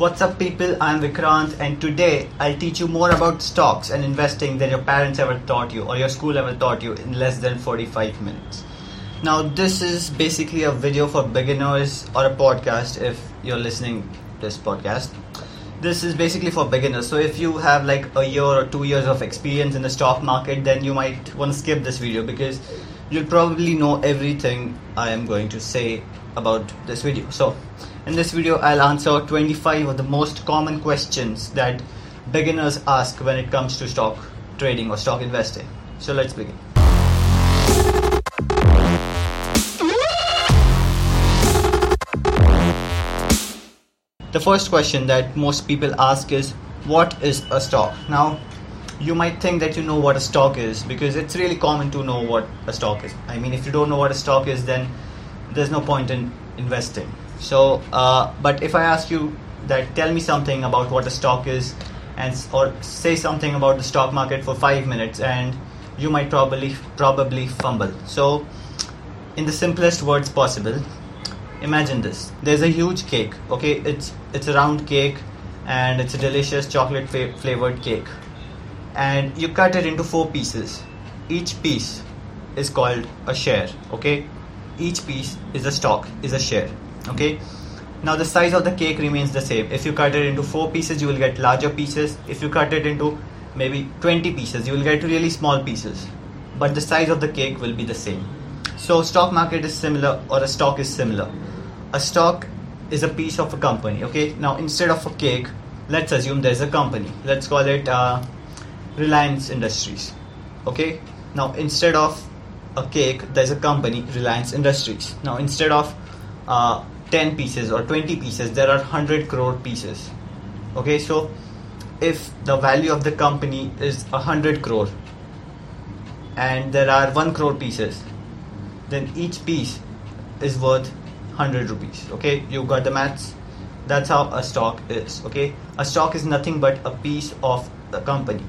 What's up, people? I'm Vikrant, and today I'll teach you more about stocks and investing than your parents ever taught you or your school ever taught you in less than 45 minutes. Now, this is basically a video for beginners or a podcast if you're listening this podcast. This is basically for beginners. So, if you have like a year or two years of experience in the stock market, then you might want to skip this video because you'll probably know everything I am going to say about this video. So, in this video, I'll answer 25 of the most common questions that beginners ask when it comes to stock trading or stock investing. So, let's begin. The first question that most people ask is what is a stock? Now, you might think that you know what a stock is because it's really common to know what a stock is. I mean, if you don't know what a stock is, then there's no point in investing. So, uh, but if I ask you that, tell me something about what a stock is, and or say something about the stock market for five minutes, and you might probably probably fumble. So, in the simplest words possible, imagine this. There's a huge cake okay? It's it's a round cake and it's a delicious chocolate fa- flavored cake. And you cut it into four pieces. Each piece is called a share okay? Each piece is a stock is a share okay? Now the size of the cake remains the same. If you cut it into four pieces you will get larger pieces. If you cut it into maybe 20 pieces you will get really small pieces. But the size of the cake will be the same. So stock market is similar or a stock is similar. A stock is a piece of a company okay? Now instead of a cake let's assume there's a company. Let's call it uh, reliance industries okay? Now instead of a cake there's a company reliance industries. Now instead of uh, 10 pieces or 20 pieces there are 100 crore pieces. Okay so if the value of the company is 100 crore and there are 1 crore pieces then each piece is worth 100 rupees. Okay you got the maths? That's how a stock is. Okay a stock is nothing but a piece of the company.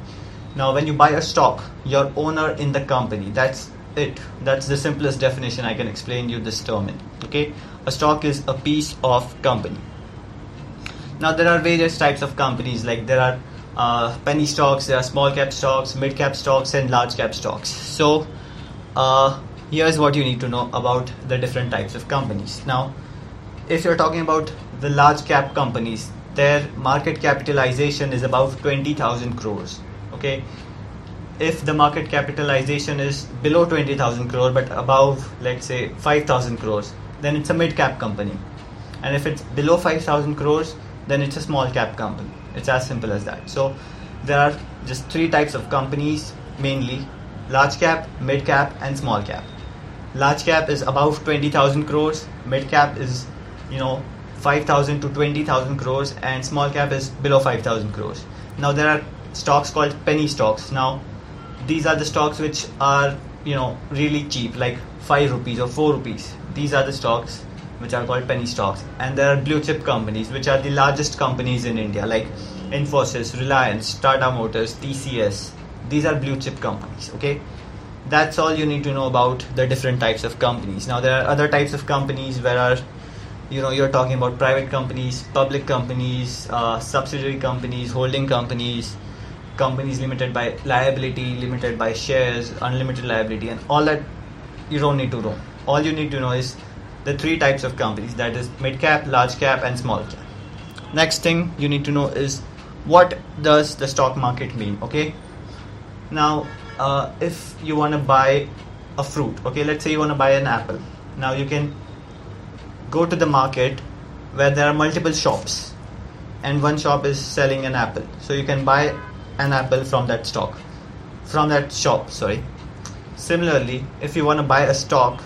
Now when you buy a stock your owner in the company that's it. That's the simplest definition i can explain you this term in. Okay a stock is a piece of company now there are various types of companies like there are uh, penny stocks there are small cap stocks mid cap stocks and large cap stocks so uh, here's what you need to know about the different types of companies. Now, if you're talking about the large cap companies, their market capitalization is about 20,000 crores. Okay, if the market capitalization is below 20,000 crore but above, let's say, 5,000 crores, then it's a mid cap company. And if it's below 5,000 crores, then it's a small cap company. It's as simple as that. So, there are just three types of companies mainly. Large cap, mid cap, and small cap. Large cap is above 20000 crores. Mid cap is you know 5000 to 20000 crores. And small cap is below 5000 crores. Now there are stocks called penny stocks. Now these are the stocks which are you know really cheap like 5 rupees or 4 rupees these are the stocks which are called penny stocks. And there are blue chip companies which are the largest companies in india like infosys reliance tata motors tcs these are blue chip companies okay? That's all you need to know about the different types of companies. Now there are other types of companies where are you know you're talking about private companies public companies uh, subsidiary companies holding companies companies limited by liability limited by shares unlimited liability and all that you don't need to know all you need to know is the three types of companies that is mid cap large cap and small cap. Next thing you need to know is what does the stock market mean okay? Now uh, if you want to buy a fruit okay let's say you want to buy an apple. Now you can go to the market where there are multiple shops and one shop is selling an apple. So you can buy an apple from that stock from that shop sorry. Similarly if you want to buy a stock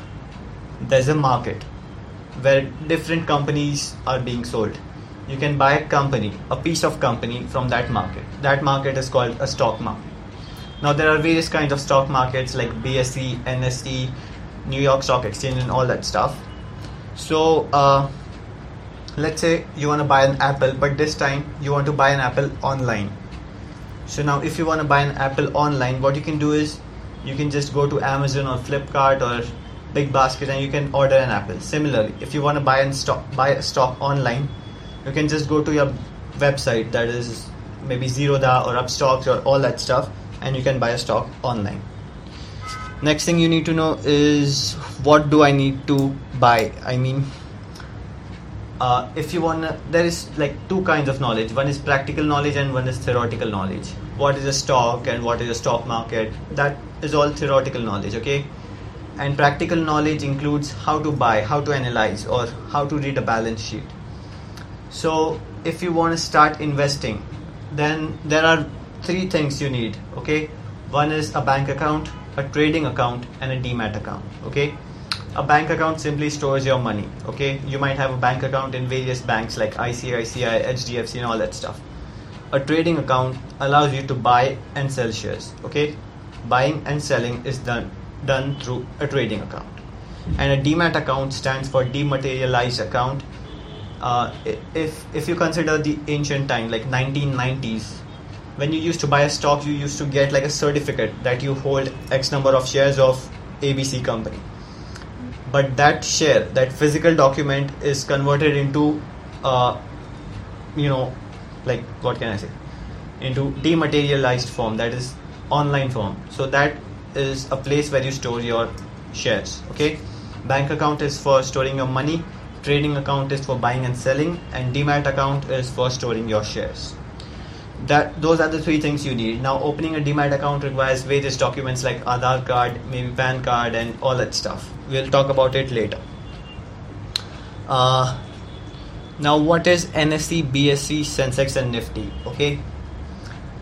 there's a market where different companies are being sold you can buy a company a piece of company from that market that market is called a stock market now there are various kinds of stock markets like BSE, NSE, New York Stock Exchange, and all that stuff. So uh, let's say you want to buy an Apple, but this time you want to buy an Apple online. So now if you want to buy an Apple online, what you can do is you can just go to Amazon or Flipkart or Big Basket and you can order an Apple. Similarly, if you want to buy and stock buy a stock online, you can just go to your website that is maybe Zerodha or Upstox or all that stuff, and you can buy a stock online. Next thing you need to know is what do I need to buy? I mean, uh, if you want to, there is like two kinds of knowledge one is practical knowledge and one is theoretical knowledge what is a stock and what is a stock market that is all theoretical knowledge okay and practical knowledge includes how to buy how to analyze or how to read a balance sheet. So if you want to start investing then there are three things you need okay? One is a bank account a trading account and a demat account okay? A bank account simply stores your money okay? You might have a bank account in various banks like ICICI HDFC and all that stuff. A trading account allows you to buy and sell shares okay? Buying and selling is done done through a trading account. And a demat account stands for dematerialized account. Uh, if if you consider the ancient time like 1990s when you used to buy a stock you used to get like a certificate that you hold x number of shares of abc company. But that share that physical document is converted into uh, you know like what can i say? Into dematerialized form that is online form. So that is a place where you store your shares okay? Bank account is for storing your money. Trading account is for buying and selling. And demat account is for storing your shares. That those are the three things you need. Now opening a demat account requires various documents like aadhaar card maybe pan card and all that stuff. We'll talk about it later. Uh, now what is nse bse sensex and nifty okay?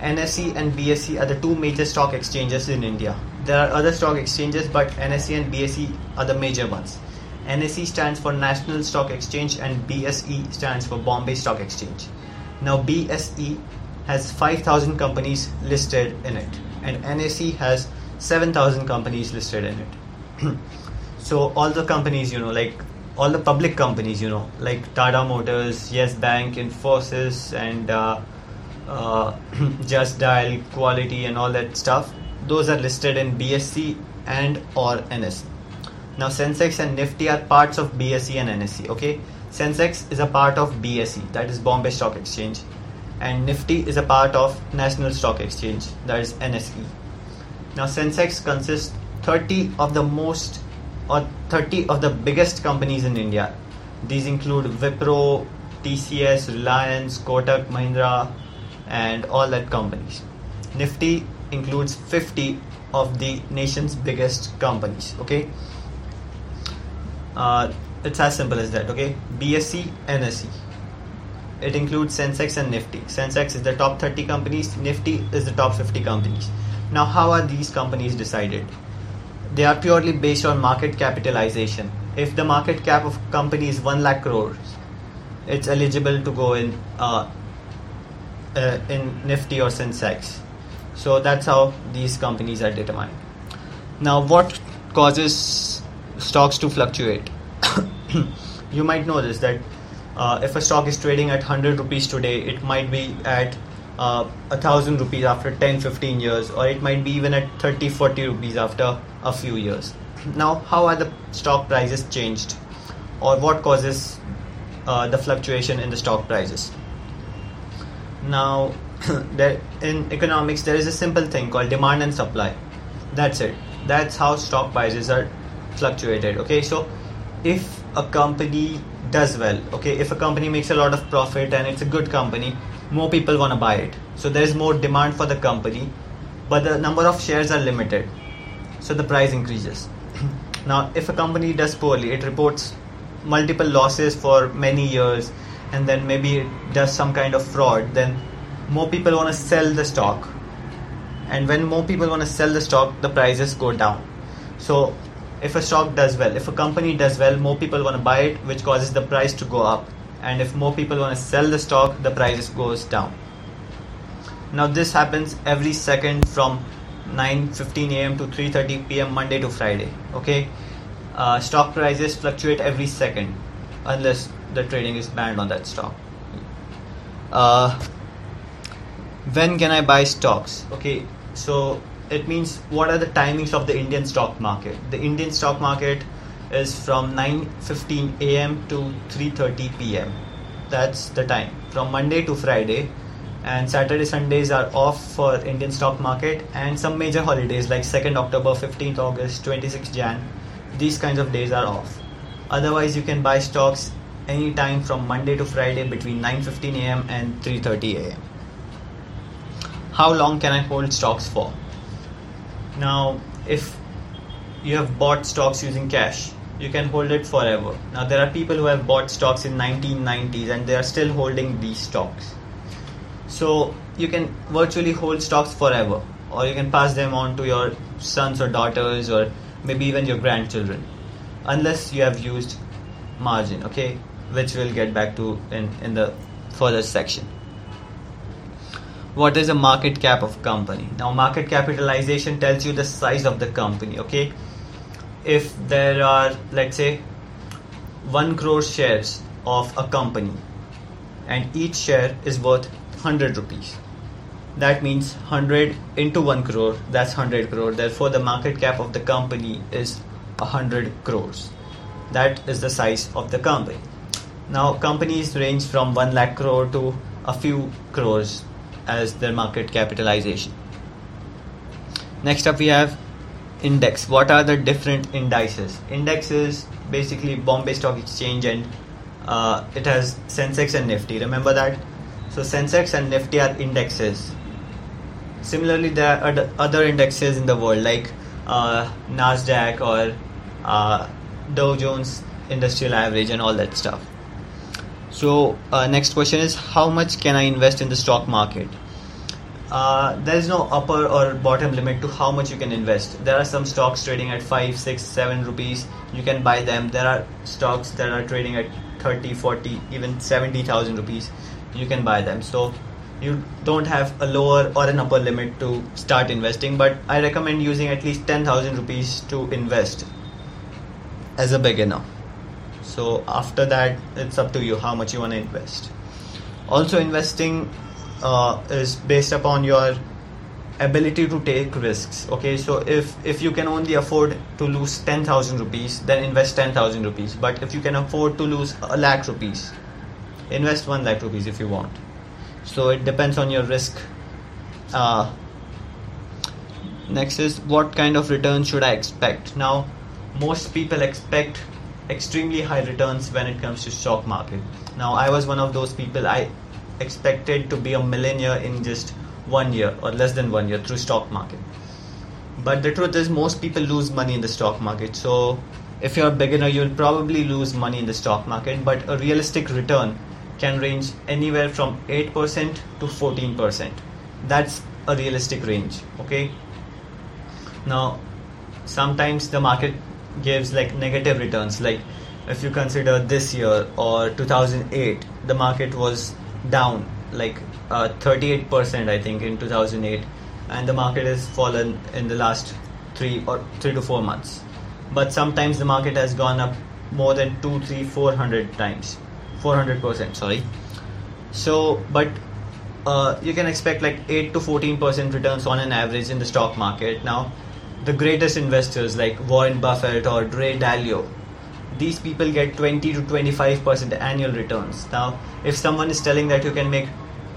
Nse and bse are the two major stock exchanges in india there are other stock exchanges but nse and bse are the major ones. Nse stands for national stock exchange and bse stands for bombay stock exchange. Now bse has 5000 companies listed in it and NSE has 7000 companies listed in it. So all the companies you know like all the public companies you know like Tata Motors Yes Bank Infosys and uh, uh, Just Dial Quality and all that stuff those are listed in BSE and or NSE now Sensex and Nifty are parts of BSE and NSE okay Sensex is a part of BSE that is Bombay Stock Exchange and Nifty is a part of National Stock Exchange, that is NSE. Now, Sensex consists 30 of the most or 30 of the biggest companies in India. These include Wipro, TCS, Reliance, Kotak, Mahindra, and all that companies. Nifty includes 50 of the nation's biggest companies. Okay, uh, it's as simple as that. Okay, BSE, NSE it includes Sensex and Nifty. Sensex is the top 30 companies, Nifty is the top 50 companies. Now, how are these companies decided? They are purely based on market capitalization. If the market cap of company is 1 lakh crores, it's eligible to go in uh, uh, in Nifty or Sensex. So that's how these companies are determined. Now, what causes stocks to fluctuate? you might know this that uh, if a stock is trading at 100 rupees today it might be at uh, a thousand rupees after 10 15 years or it might be even at 30 40 rupees after a few years now how are the stock prices changed or what causes uh, the fluctuation in the stock prices now in economics there is a simple thing called demand and supply. That's it. That's how stock prices are fluctuated okay? So if a company does well okay if a company makes a lot of profit and it's a good company more people want to buy it. So there is more demand for the company but the number of shares are limited. So the price increases. Now if a company does poorly it reports multiple losses for many years and then maybe it does some kind of fraud then more people want to sell the stock and when more people want to sell the stock the prices go down so if a stock does well, if a company does well, more people want to buy it, which causes the price to go up. And if more people want to sell the stock, the price goes down. Now this happens every second from 9:15 a.m. to 3:30 p.m. Monday to Friday. Okay, uh, stock prices fluctuate every second, unless the trading is banned on that stock. Uh, when can I buy stocks? Okay, so it means what are the timings of the Indian stock market? The Indian stock market is from 9:15 a.m. to 3:30 p.m. That's the time from Monday to Friday, and Saturday Sundays are off for Indian stock market and some major holidays like 2nd October, 15th August, 26th Jan. These kinds of days are off. Otherwise, you can buy stocks anytime from Monday to Friday between 9:15 a.m. and 3:30 a.m. How long can I hold stocks for? Now, if you have bought stocks using cash, you can hold it forever. Now, there are people who have bought stocks in 1990s and they are still holding these stocks. So, you can virtually hold stocks forever, or you can pass them on to your sons or daughters, or maybe even your grandchildren, unless you have used margin, okay, which we'll get back to in, in the further section what is the market cap of company? Now market capitalization tells you the size of the company okay? If there are let's say 1 crore shares of a company and each share is worth 100 rupees that means 100 into 1 crore that's 100 crore. Therefore the market cap of the company is 100 crores. That is the size of the company. Now companies range from 1 lakh crore to a few crores as their market capitalization. Next up, we have index. What are the different indices? Index is basically Bombay Stock Exchange and uh, it has Sensex and Nifty. Remember that? So, Sensex and Nifty are indexes. Similarly, there are other indexes in the world like uh, NASDAQ or uh, Dow Jones Industrial Average and all that stuff. So uh, next question is how much can I invest in the stock market? Uh, there is no upper or bottom limit to how much you can invest. There are some stocks trading at 5, 6, 7 rupees. You can buy them. There are stocks that are trading at 30, 40, even 70,000 rupees. You can buy them. So you don't have a lower or an upper limit to start investing, but I recommend using at least 10,000 rupees to invest as a beginner so after that it's up to you how much you want to invest. Also investing uh, is based upon your ability to take risks okay? So if if you can only afford to lose 10000 rupees then invest 10000 rupees. But if you can afford to lose a lakh rupees invest 1 lakh rupees if you want. So it depends on your risk. Uh, next is what kind of return should i expect? Now most people expect extremely high returns when it comes to stock market. Now I was one of those people I expected to be a millionaire in just one year or less than one year through stock market. But the truth is most people lose money in the stock market. So if you're a beginner you'll probably lose money in the stock market but a realistic return can range anywhere from 8% to 14%. That's a realistic range, okay? Now sometimes the market gives like negative returns. Like if you consider this year or 2008 the market was down like uh, 38% i think in 2008 and the market has fallen in the last 3 or 3 to 4 months. But sometimes the market has gone up more than 2 3 400 times. 400% sorry. So but uh, you can expect like 8 to 14% returns on an average in the stock market. Now the greatest investors like Warren Buffett or Ray Dalio, these people get 20 to 25% annual returns. Now, if someone is telling that you can make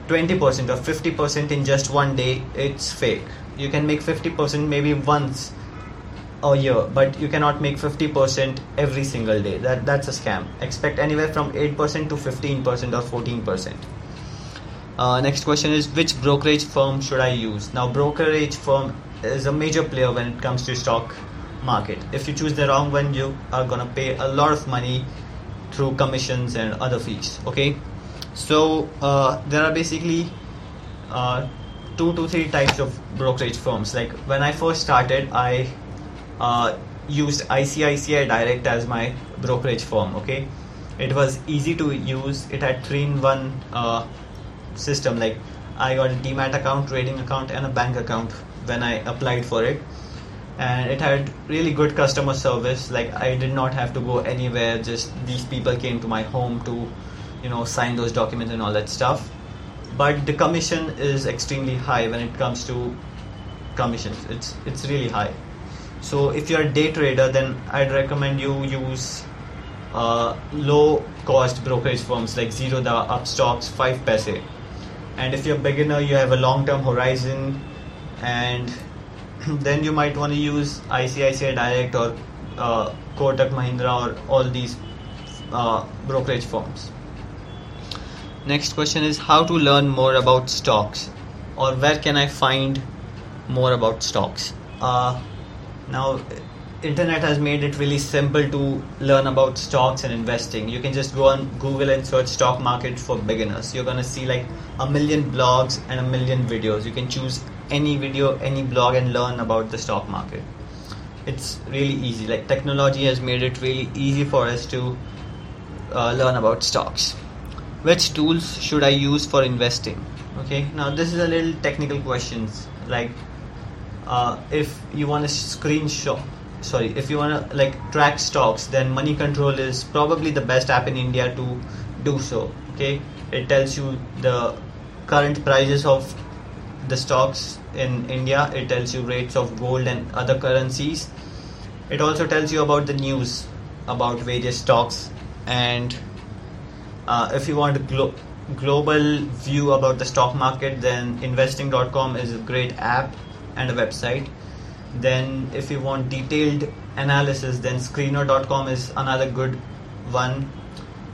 20% or 50% in just one day, it's fake. You can make 50% maybe once a year, but you cannot make 50% every single day. That that's a scam. Expect anywhere from 8% to 15% or 14%. Uh, next question is which brokerage firm should I use? Now, brokerage firm is a major player when it comes to stock market. If you choose the wrong one, you are gonna pay a lot of money through commissions and other fees. Okay, so uh, there are basically uh, two to three types of brokerage firms. Like when I first started, I uh, used ICICI Direct as my brokerage firm. Okay, it was easy to use. It had three-in-one uh, system. Like I got a demat account, trading account, and a bank account when I applied for it. And it had really good customer service. Like I did not have to go anywhere. Just these people came to my home to you know sign those documents and all that stuff. But the commission is extremely high when it comes to commissions. It's it's really high. So if you're a day trader then I'd recommend you use uh, low cost brokerage firms like Zerodha, Upstox, 5 Paise. And if you're a beginner, you have a long term horizon, and then you might want to use ICICI Direct or uh, Kotak Mahindra or all these uh, brokerage firms. Next question is how to learn more about stocks or where can I find more about stocks? Uh, now, internet has made it really simple to learn about stocks and investing. You can just go on Google and search stock market for beginners. You're gonna see like a million blogs and a million videos. You can choose any video, any blog, and learn about the stock market. It's really easy. Like technology has made it really easy for us to uh, learn about stocks. Which tools should I use for investing? Okay, now this is a little technical questions. Like, uh, if you want to screenshot, sorry, if you want to like track stocks, then Money Control is probably the best app in India to do so. Okay, it tells you the current prices of the stocks in India. It tells you rates of gold and other currencies. It also tells you about the news about various stocks and uh, if you want a glo- global view about the stock market then investing.com is a great app and a website then if you want detailed analysis then screener.com is another good one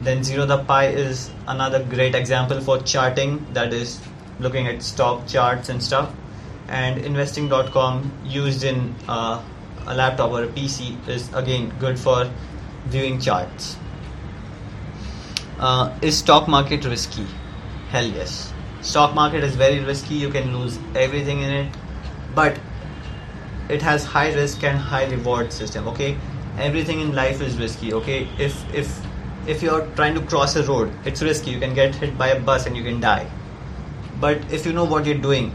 then Zerodha Pi is another great example for charting that is looking at stock charts and stuff. And investing.com used in uh, a laptop or a pc is again good for viewing charts. Uh, is stock market risky? Hell yes. Stock market is very risky. You can lose everything in it. But it has high risk and high reward system okay? Everything in life is risky okay? If if if you're trying to cross a road it's risky. You can get hit by a bus and you can die but if you know what you're doing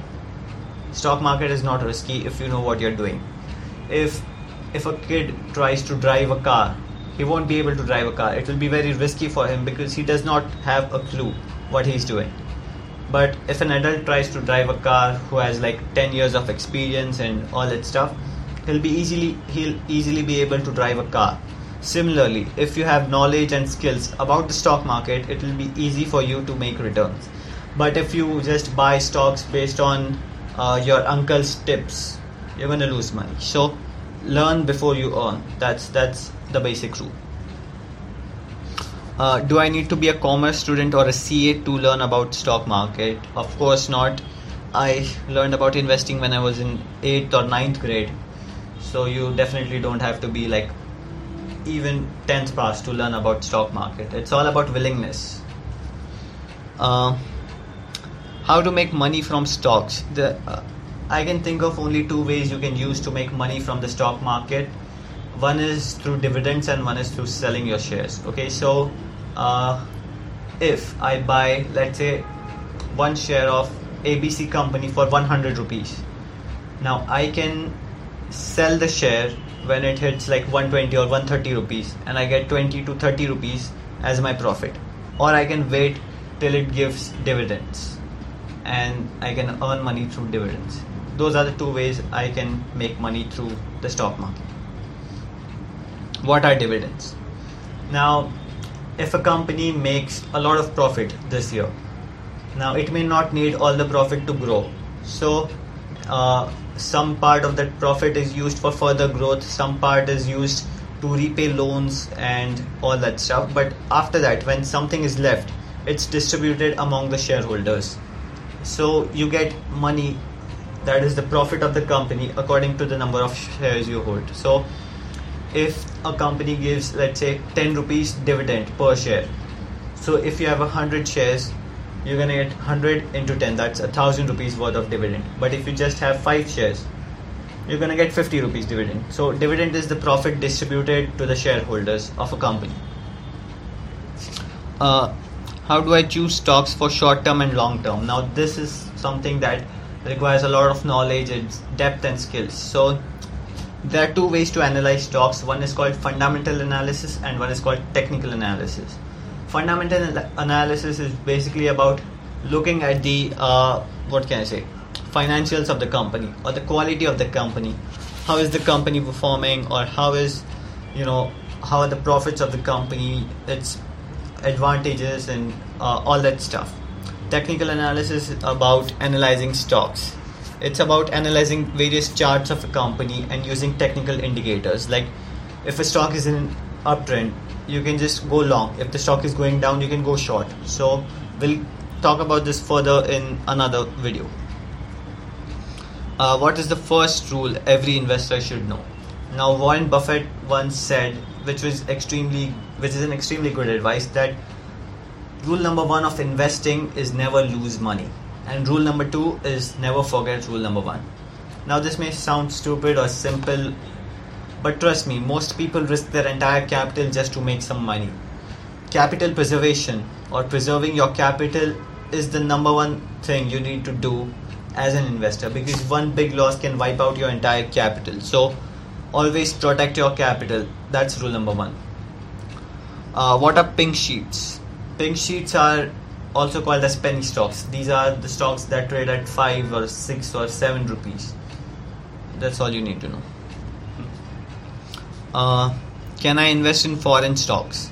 stock market is not risky if you know what you're doing. If if a kid tries to drive a car he won't be able to drive a car. It will be very risky for him because he does not have a clue what he's doing. But if an adult tries to drive a car who has like 10 years of experience and all that stuff he'll be easily he'll easily be able to drive a car. Similarly if you have knowledge and skills about the stock market it will be easy for you to make returns but if you just buy stocks based on uh, your uncle's tips you're going to lose money. So learn before you earn. That's that's the basic rule. Uh, do i need to be a commerce student or a ca to learn about stock market? Of course not. I learned about investing when i was in 8th or ninth grade. So you definitely don't have to be like even 10th pass to learn about stock market. It's all about willingness. Uh, how to make money from stocks. The uh, i can think of only two ways you can use to make money from the stock market. One is through dividends and one is through selling your shares. Okay so uh, if i buy let's say one share of abc company for 100 rupees. Now i can sell the share when it hits like 120 or 130 rupees and i get 20 to 30 rupees as my profit. Or i can wait till it gives dividends and i can earn money through dividends. Those are the two ways i can make money through the stock market. What are dividends? Now if a company makes a lot of profit this year now it may not need all the profit to grow. So uh, some part of that profit is used for further growth some part is used to repay loans and all that stuff. But after that when something is left it's distributed among the shareholders so you get money. That is the profit of the company according to the number of shares you hold. So if a company gives let's say 10 rupees dividend per share so if you have 100 shares you're gonna get 100 into 10 that's a thousand rupees worth of dividend. But if you just have five shares you're gonna get 50 rupees dividend. So dividend is the profit distributed to the shareholders of a company. Uh, how do i choose stocks for short term and long term? Now this is something that requires a lot of knowledge and depth and skills. So there are two ways to analyze stocks. One is called fundamental analysis and one is called technical analysis. Fundamental analysis is basically about looking at the uh, what can I say financials of the company or the quality of the company. How is the company performing or how is you know how are the profits of the company, its advantages, and uh, all that stuff. Technical analysis is about analyzing stocks. It's about analyzing various charts of a company and using technical indicators. Like if a stock is in uptrend, you can just go long. If the stock is going down, you can go short. So we'll talk about this further in another video. Uh, what is the first rule every investor should know? Now, Warren Buffett once said, which was extremely, which is an extremely good advice, that rule number one of investing is never lose money, and rule number two is never forget rule number one. Now, this may sound stupid or simple, but trust me, most people risk their entire capital just to make some money. Capital preservation or preserving your capital is the number one thing you need to do as an investor because one big loss can wipe out your entire capital. So always protect your capital. That's rule number one. Uh, what are pink sheets? Pink sheets are also called as penny stocks. These are the stocks that trade at 5 or 6 or 7 rupees. That's all you need to know. Uh, can I invest in foreign stocks?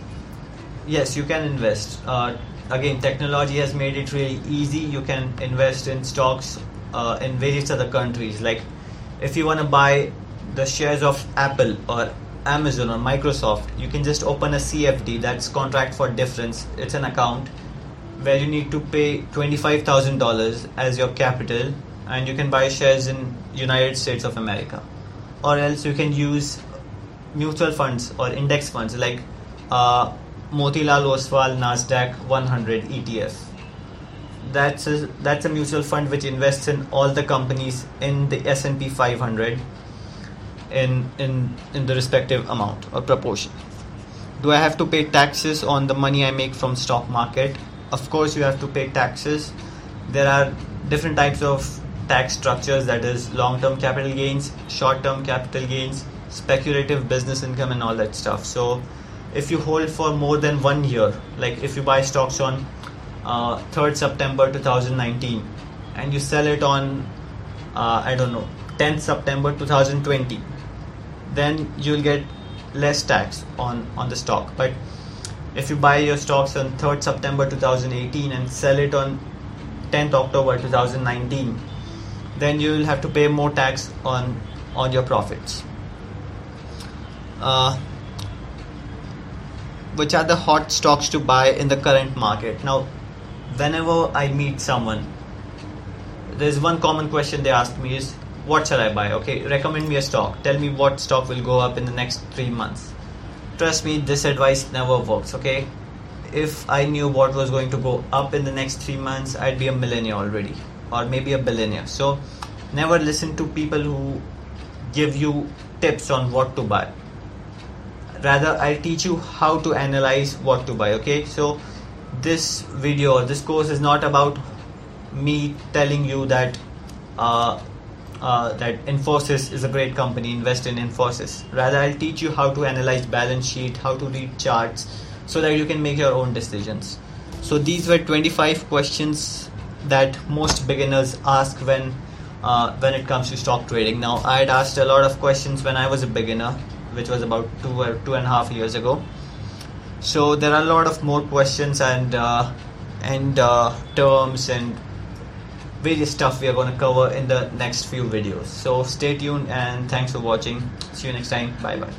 Yes, you can invest. Uh, again, technology has made it really easy. You can invest in stocks uh, in various other countries. Like if you want to buy the shares of Apple or Amazon or Microsoft, you can just open a CFD, that's contract for difference. It's an account where you need to pay $25,000 as your capital and you can buy shares in United States of America. Or else you can use mutual funds or index funds like uh, Motilal Oswal Nasdaq 100 ETF that's a, that's a mutual fund which invests in all the companies in the S&P 500 in in in the respective amount or proportion. Do i have to pay taxes on the money i make from stock market? Of course you have to pay taxes. There are different types of tax structures that is long term capital gains short term capital gains speculative business income and all that stuff. So if you hold for more than one year like if you buy stocks on uh, 3rd September 2019 and you sell it on uh, I don't know 10th September 2020 then you'll get less tax on on the stock. But if you buy your stocks on 3rd September 2018 and sell it on 10th October 2019 then you will have to pay more tax on on your profits. Uh, which are the hot stocks to buy in the current market? Now whenever I meet someone, there's one common question they ask me is, what shall I buy? Okay, recommend me a stock. Tell me what stock will go up in the next three months. Trust me, this advice never works. Okay, if I knew what was going to go up in the next three months, I'd be a millionaire already, or maybe a billionaire. So, never listen to people who give you tips on what to buy. Rather, I'll teach you how to analyze what to buy. Okay, so this video or this course is not about me telling you that uh, uh, that Infosys is a great company, invest in Infosys. Rather, I'll teach you how to analyze balance sheet, how to read charts, so that you can make your own decisions. So these were 25 questions that most beginners ask when uh, when it comes to stock trading. Now, I had asked a lot of questions when I was a beginner, which was about two or two and a half years ago so there are a lot of more questions and uh, and uh, terms and various stuff we are going to cover in the next few videos. So stay tuned and thanks for watching. See you next time. Bye bye